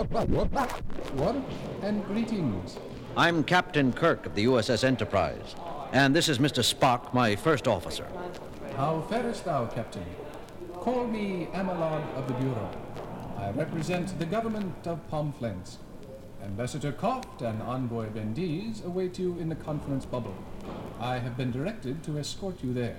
What? And greetings. I'm Captain Kirk of the USS Enterprise, and this is Mr. Spock, my first officer. How farest thou, Captain? Call me Amalod of the Bureau. I represent the government of Pomflens. Ambassador Kopt and Envoy Bendiz await you in the conference bubble. I have been directed to escort you there.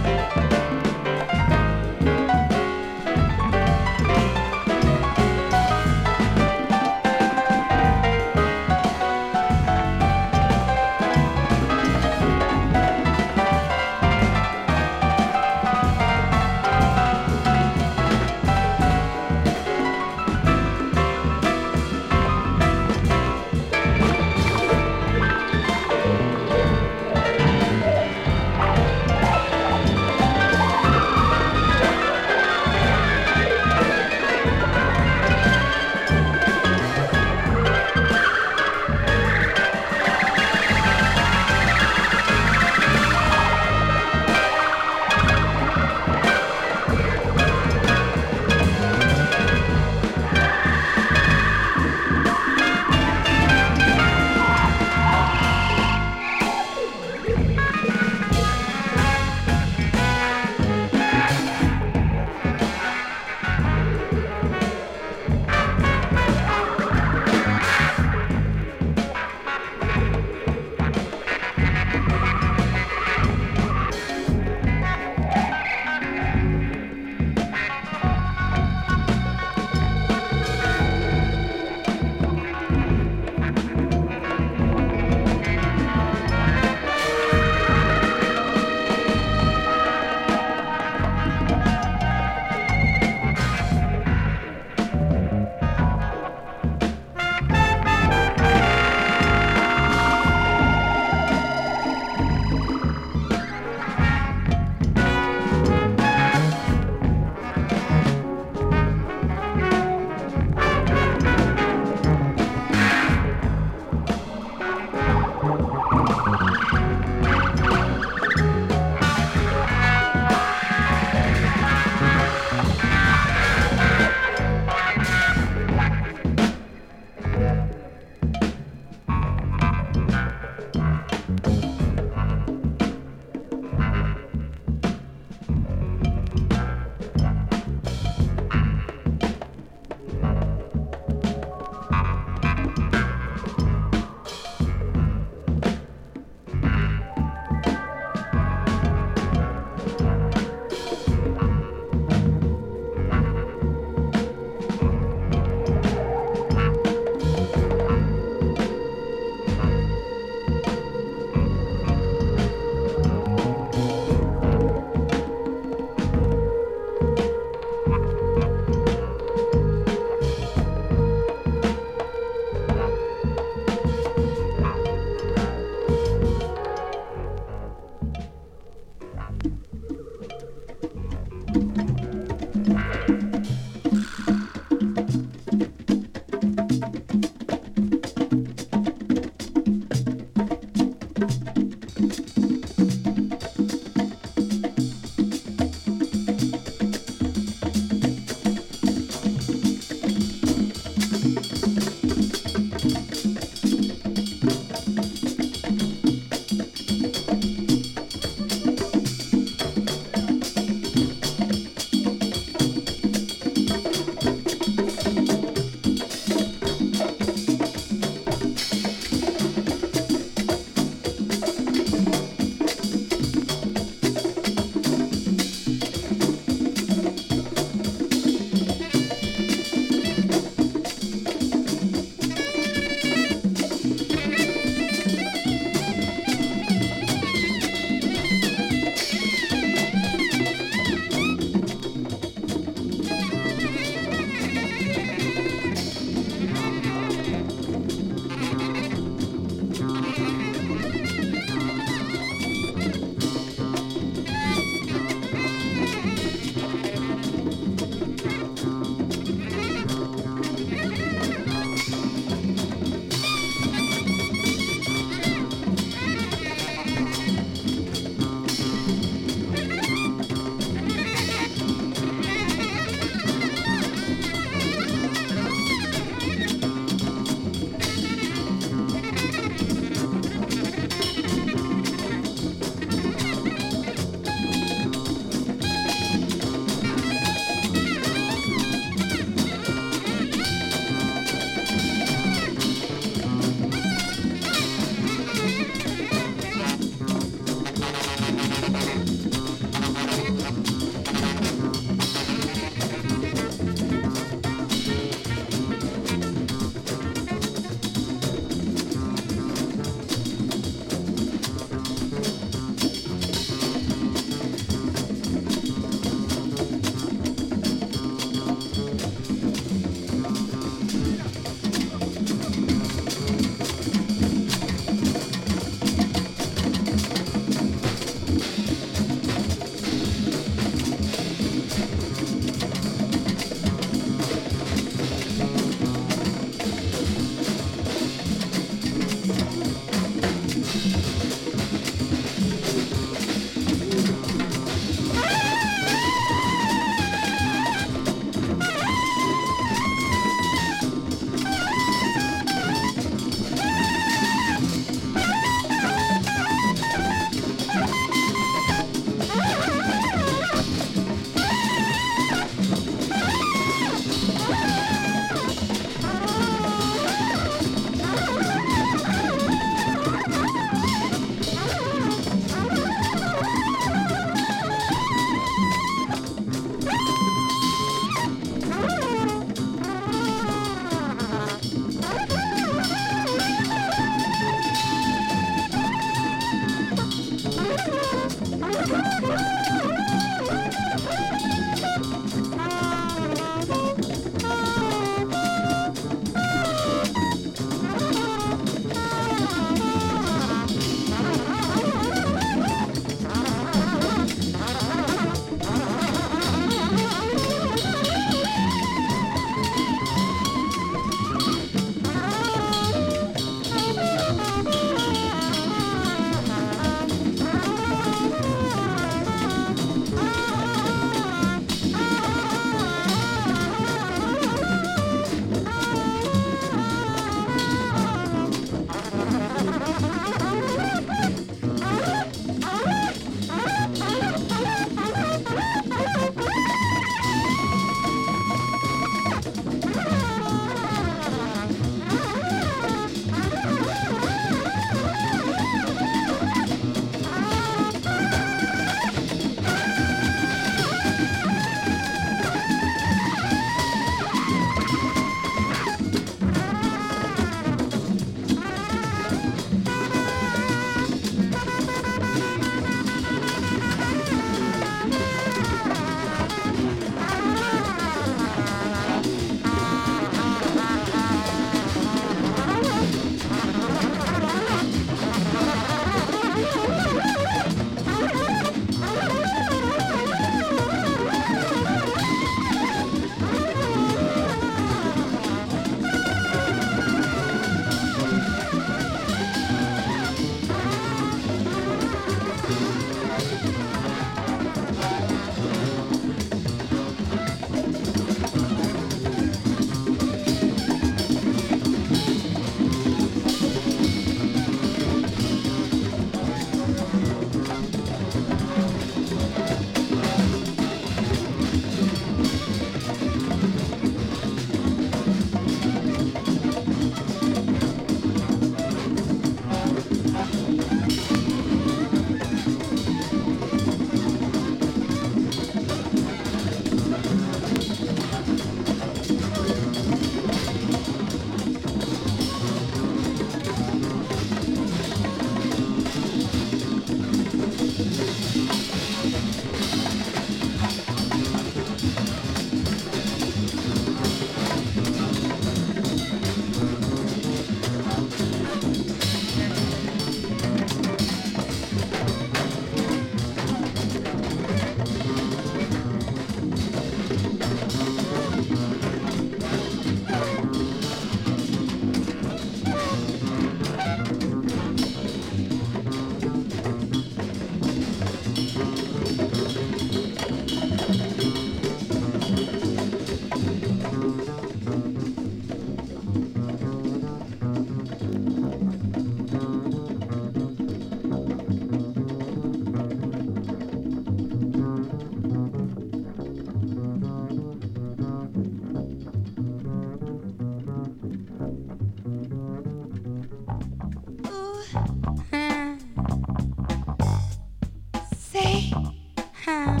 have.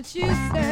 What you say.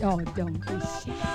Y'all.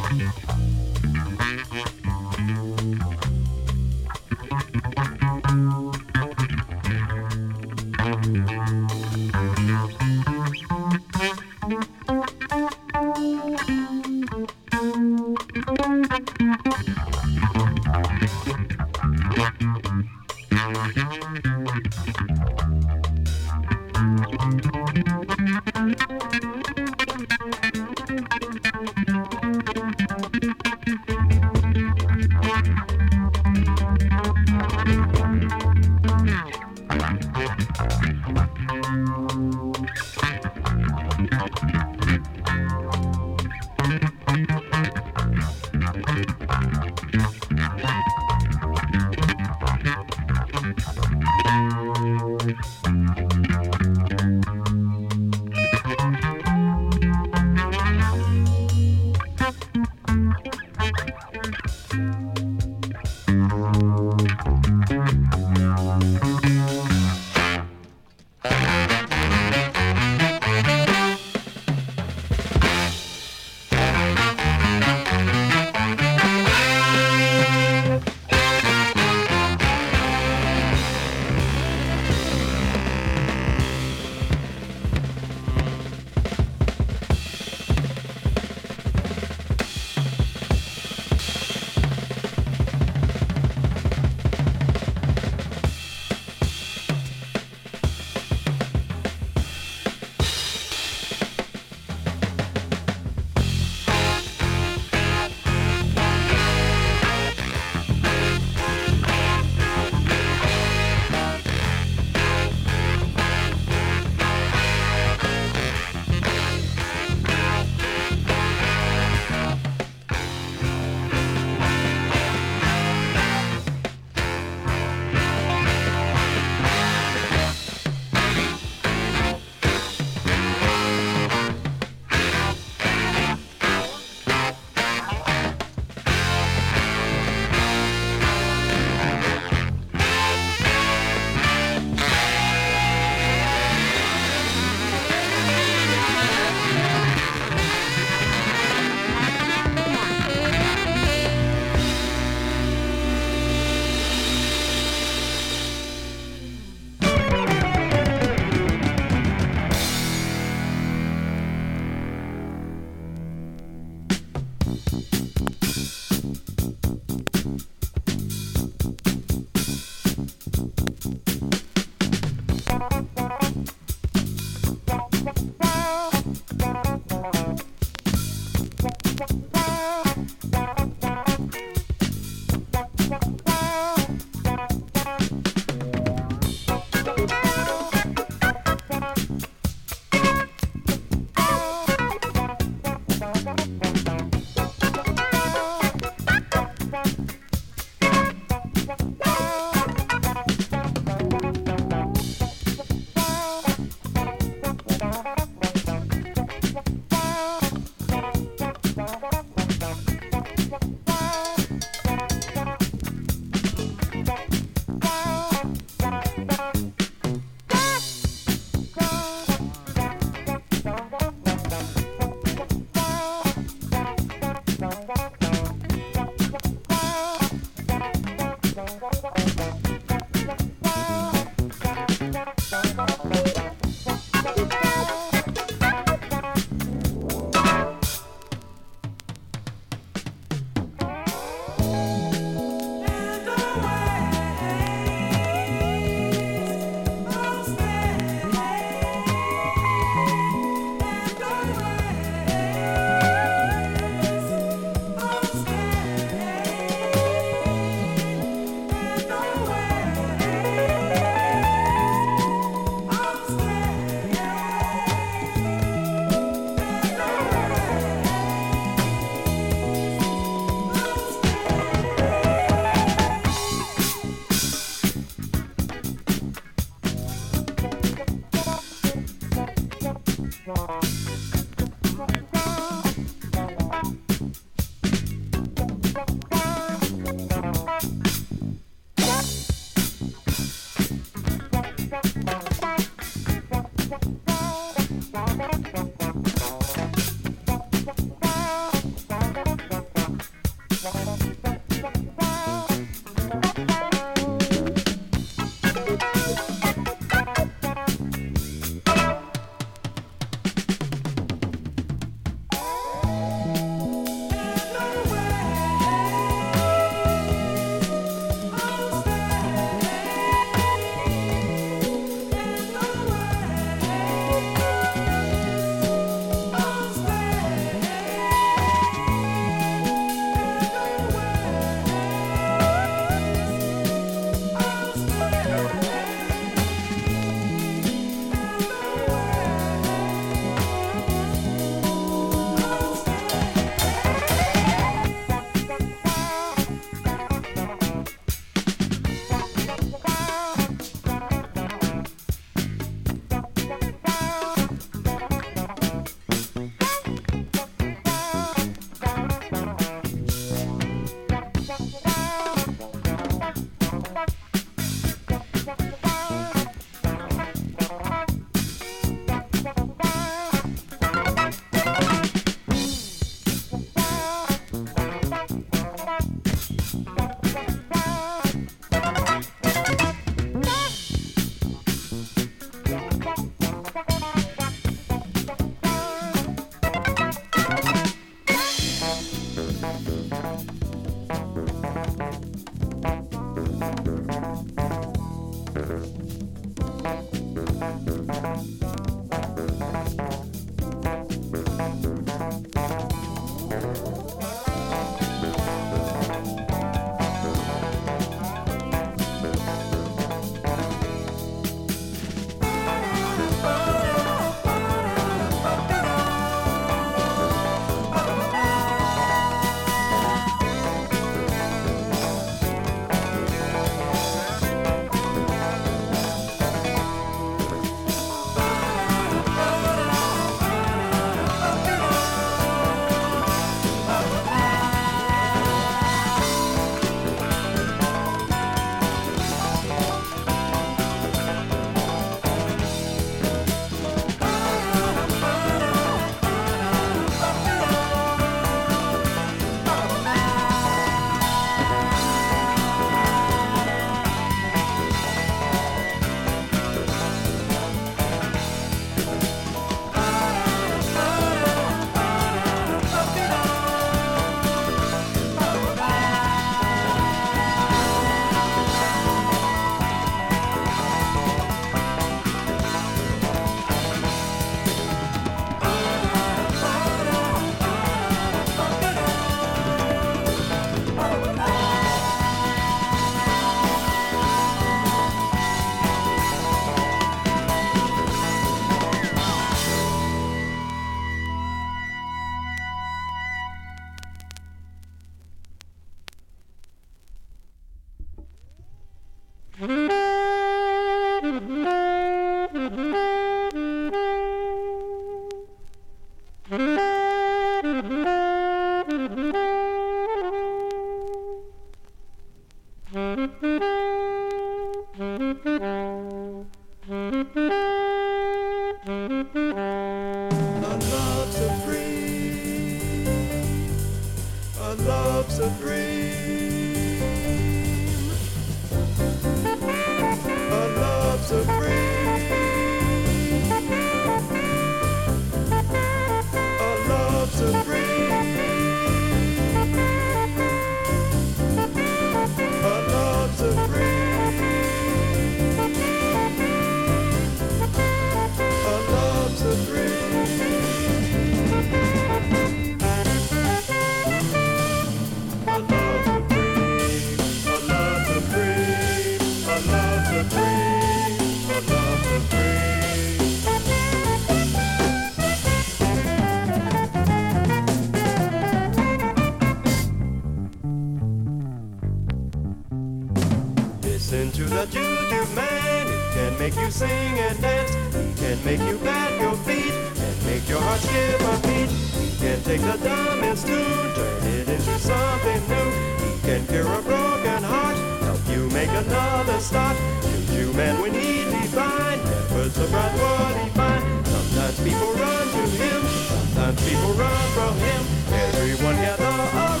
Make you sing and dance. He can make you pat your feet and make your heart skip a beat. He can take the dumbest tune, turn it into something new. He can cure a broken heart, help you make another start. Juju Man when he divine, never surprised what he finds. Sometimes people run to him, sometimes people run from him. Everyone gather around.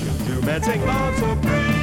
Juju Man sing lots of praise.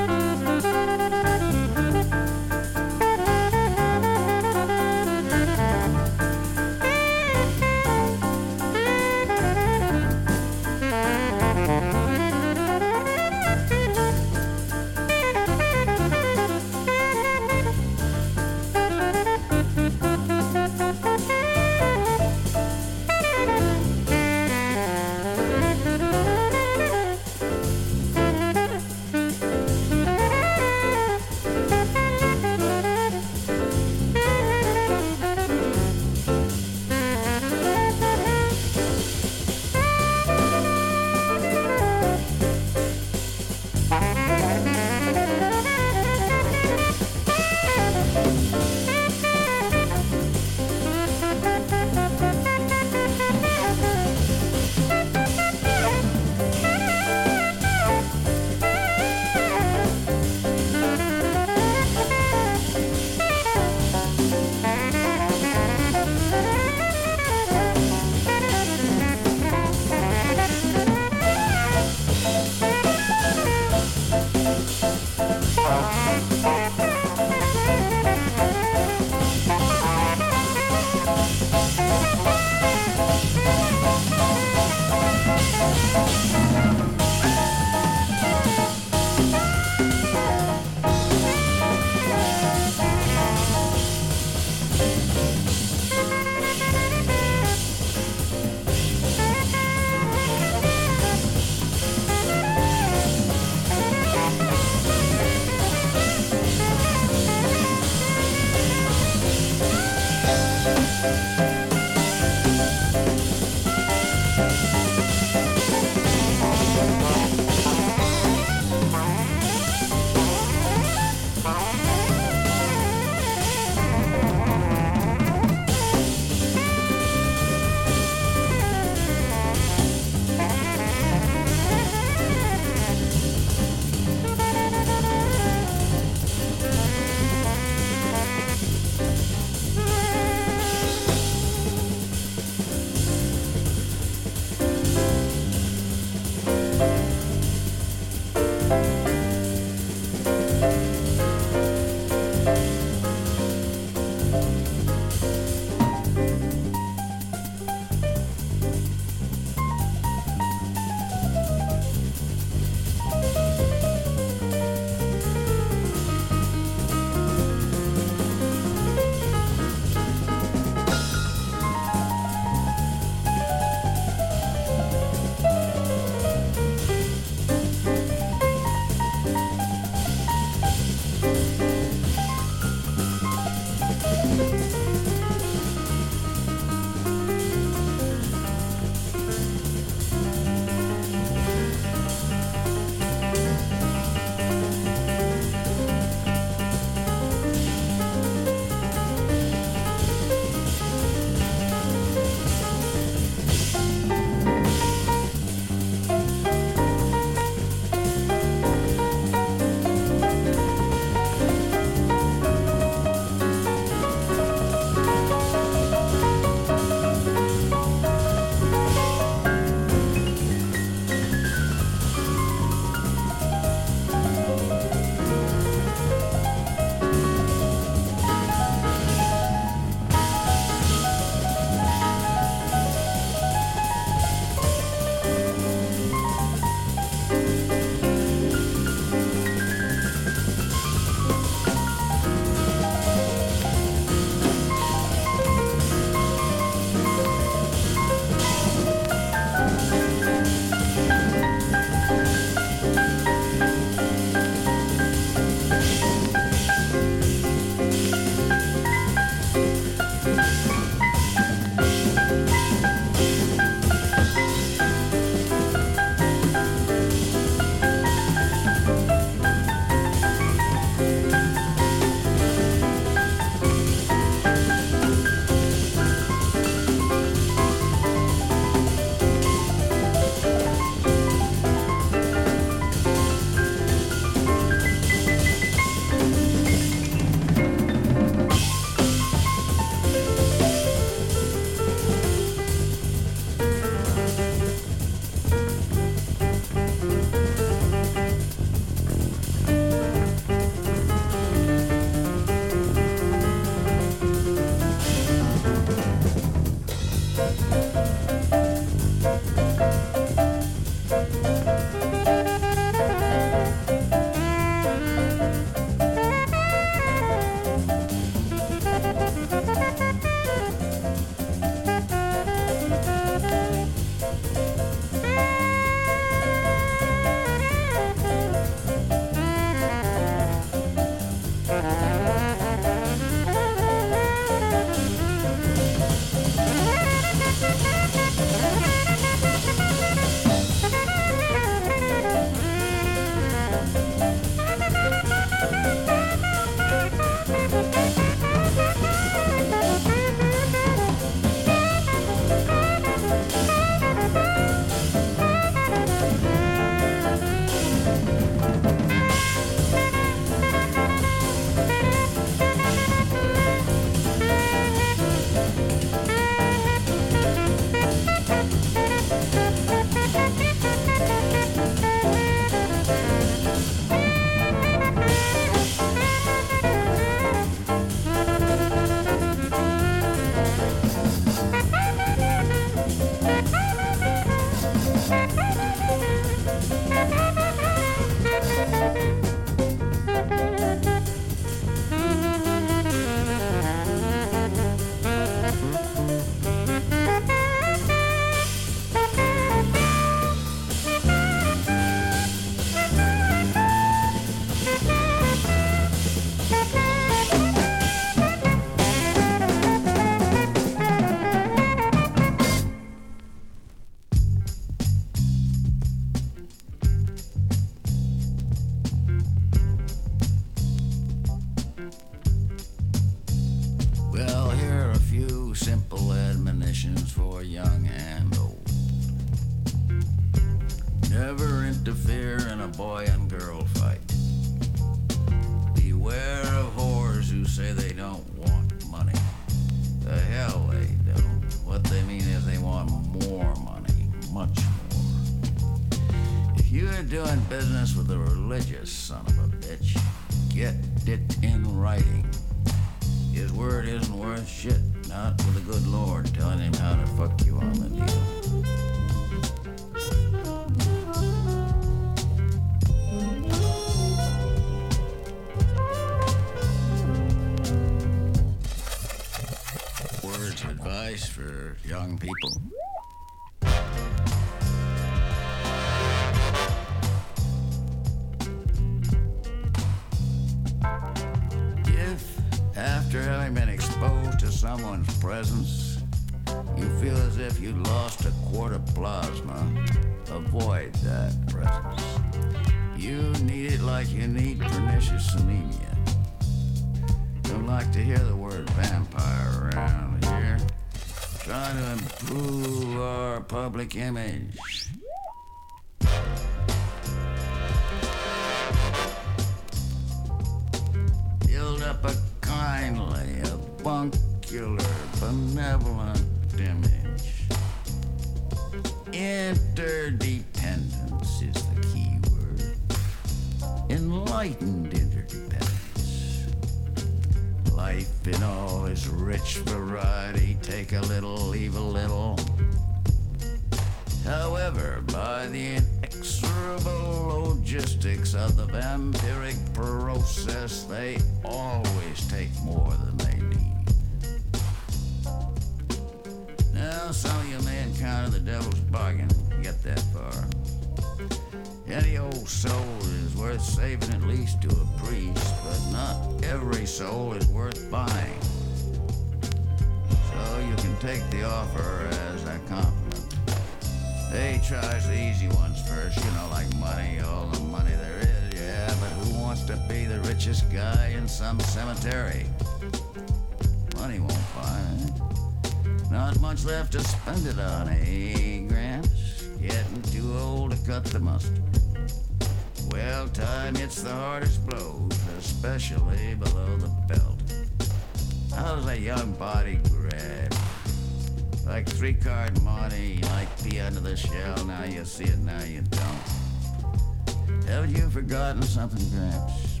something, perhaps.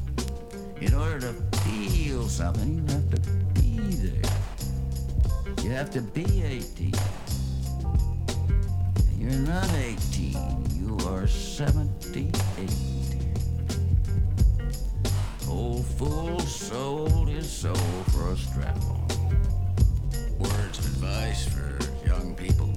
In order to feel something, you have to be there. You have to be 18. You're not 18, you are 78. Old fool sold his soul for a strap on. Words of advice for young people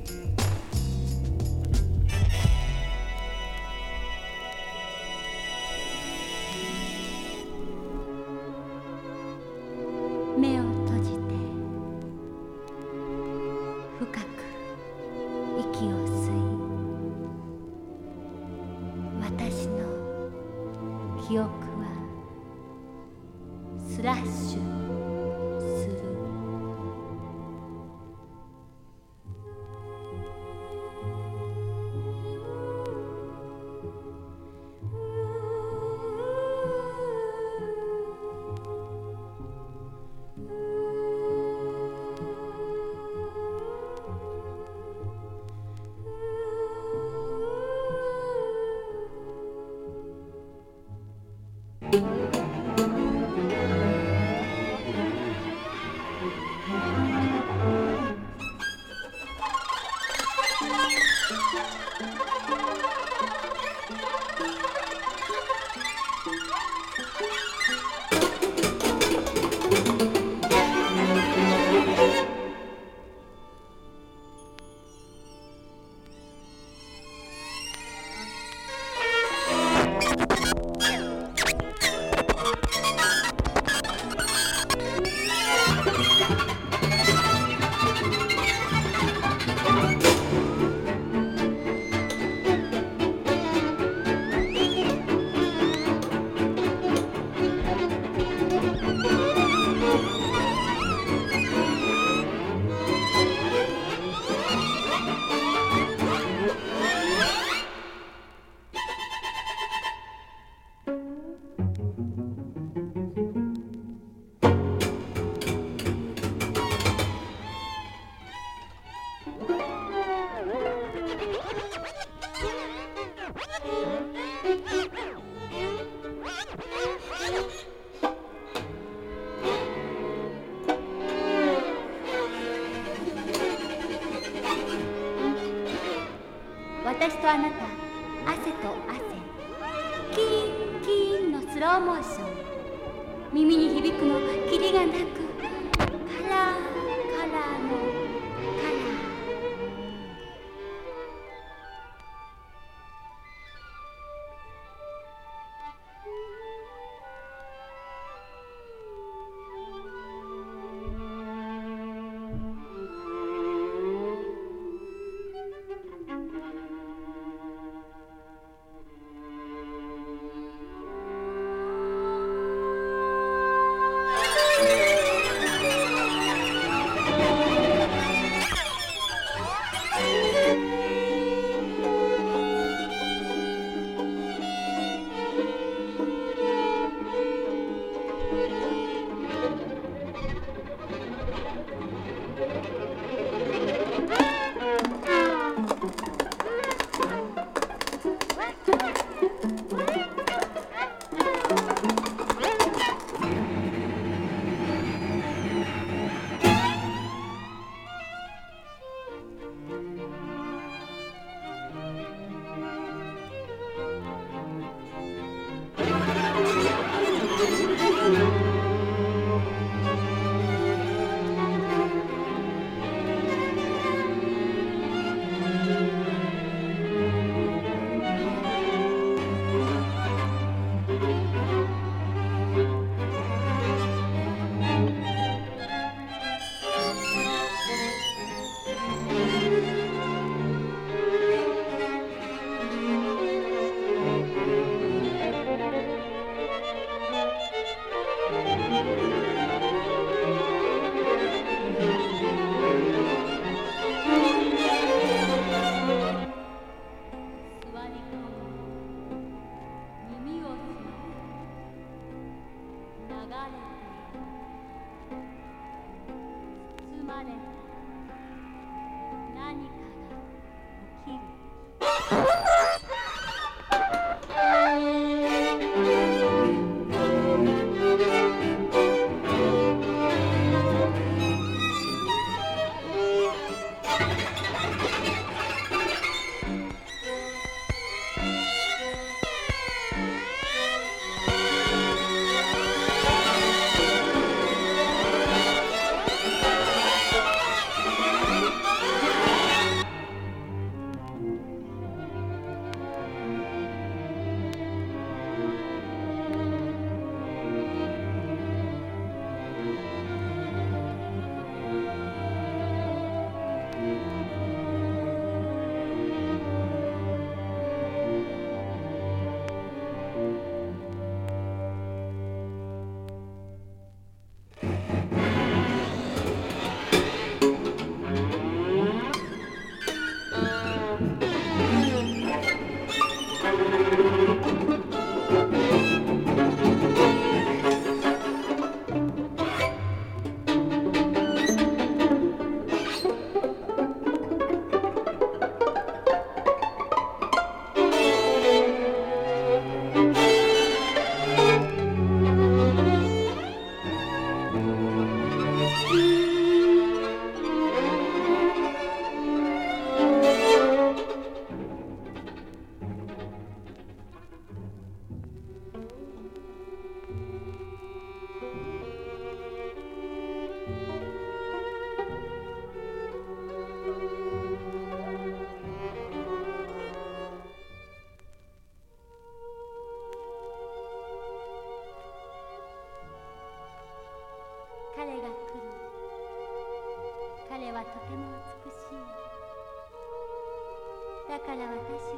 だ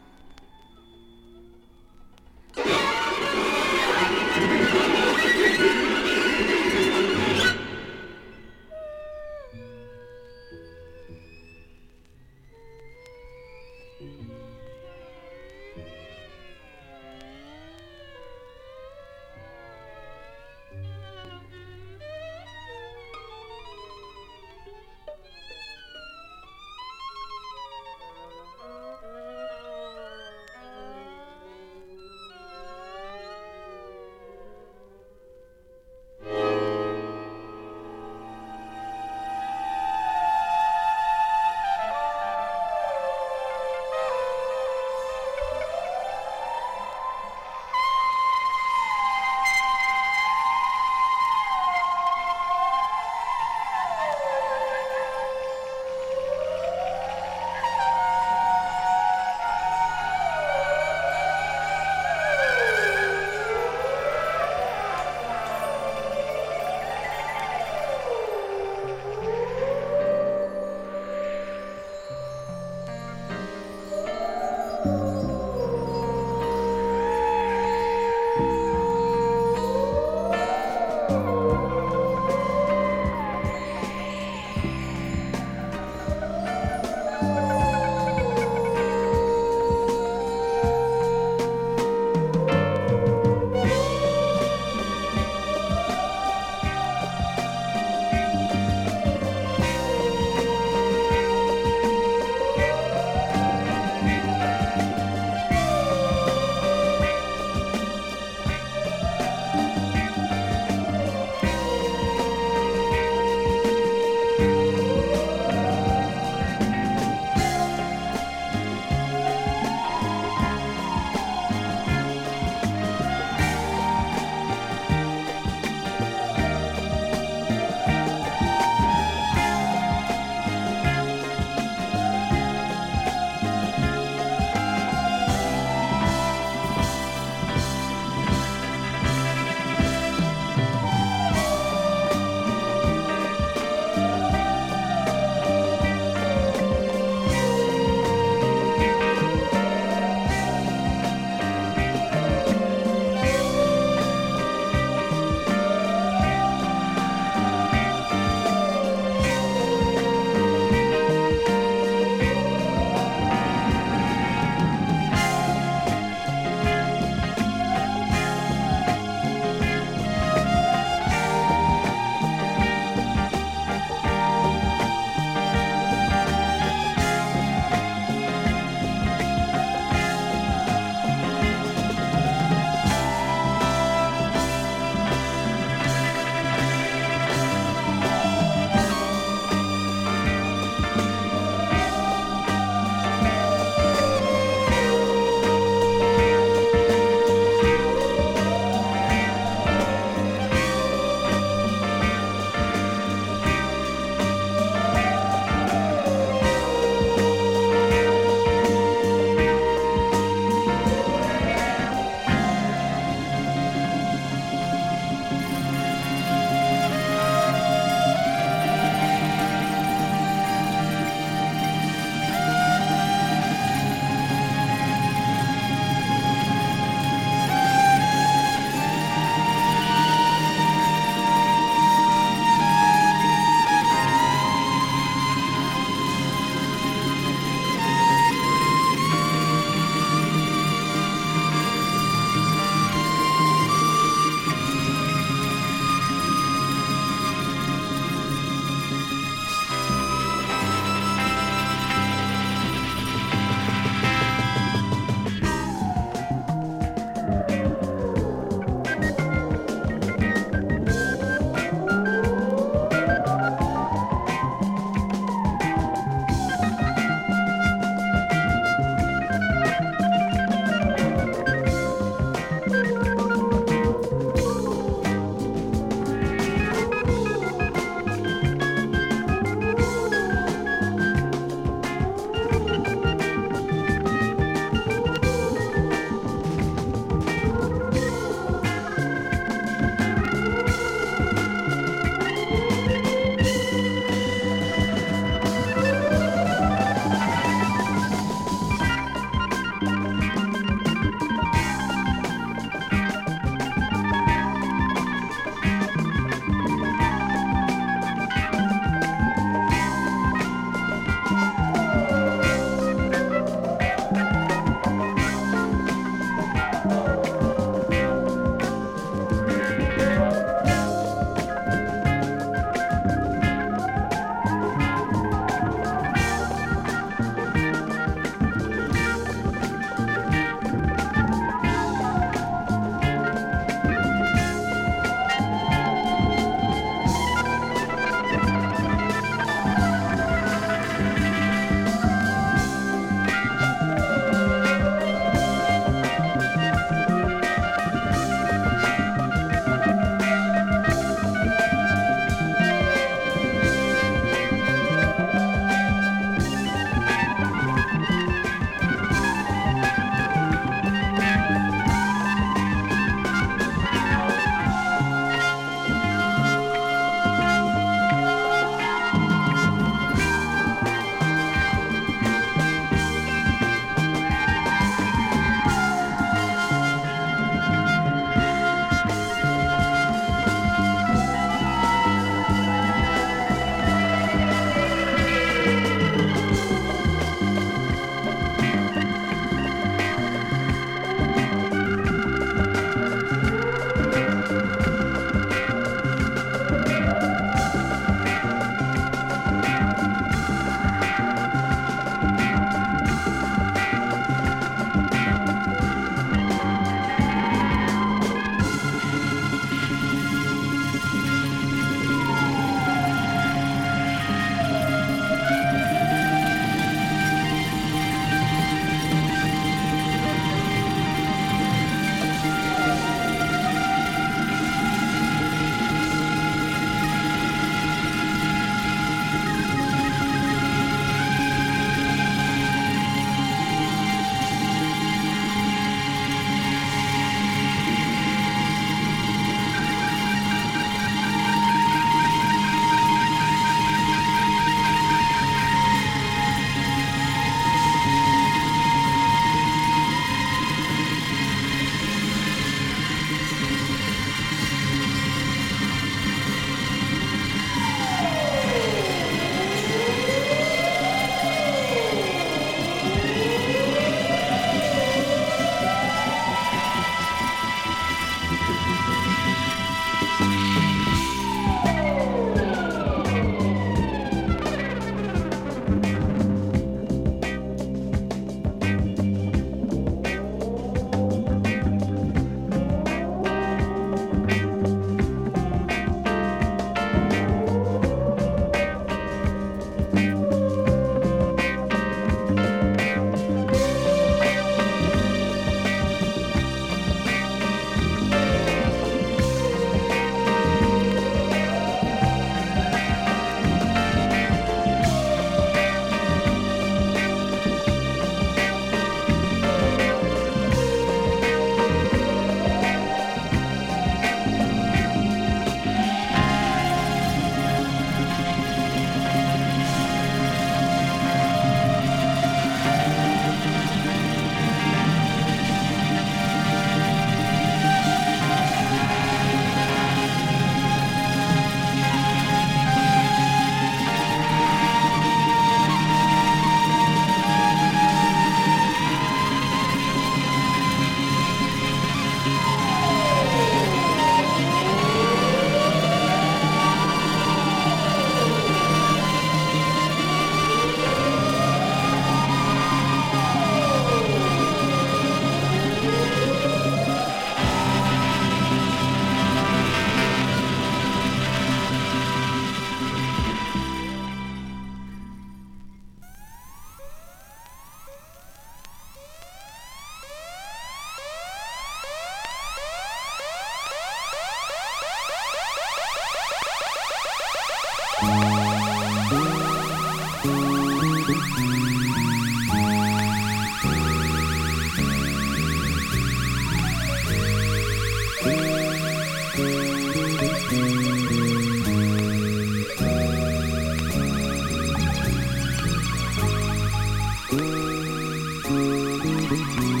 Thank you.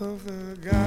of the God.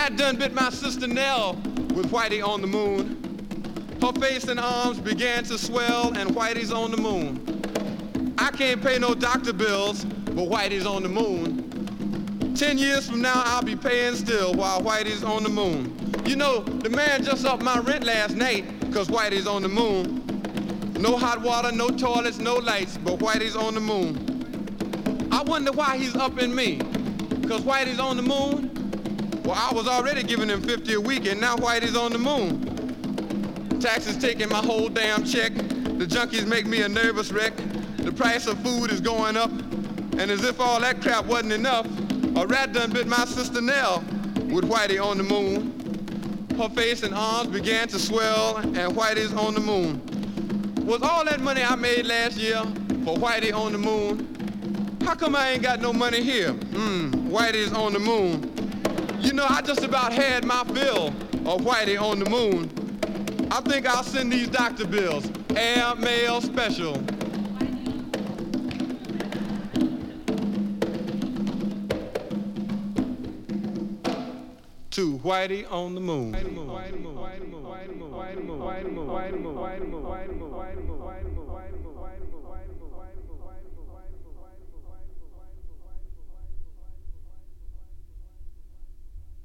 Rat done bit my sister Nell with Whitey on the moon. Her face and arms began to swell, and Whitey's on the moon. I can't pay no doctor bills, but Whitey's on the moon. Ten years from now, I'll be paying still while Whitey's on the moon. You know, the man just upped my rent last night, cause Whitey's on the moon. No hot water, no toilets, no lights, but Whitey's on the moon. I wonder why he's upping me, cause Whitey's on the moon? Well, I was already giving them 50 a week, and now Whitey's on the moon. Taxes taking my whole damn check. The junkies make me a nervous wreck. The price of food is going up. And as if all that crap wasn't enough, a rat done bit my sister Nell with Whitey on the moon. Her face and arms began to swell, and Whitey's on the moon. Was all that money I made last year for Whitey on the moon? How come I ain't got no money here? Hmm, Whitey's on the moon. You know, I just about had my fill of Whitey on the moon. I think I'll send these doctor bills, air mail special. To Whitey on the moon.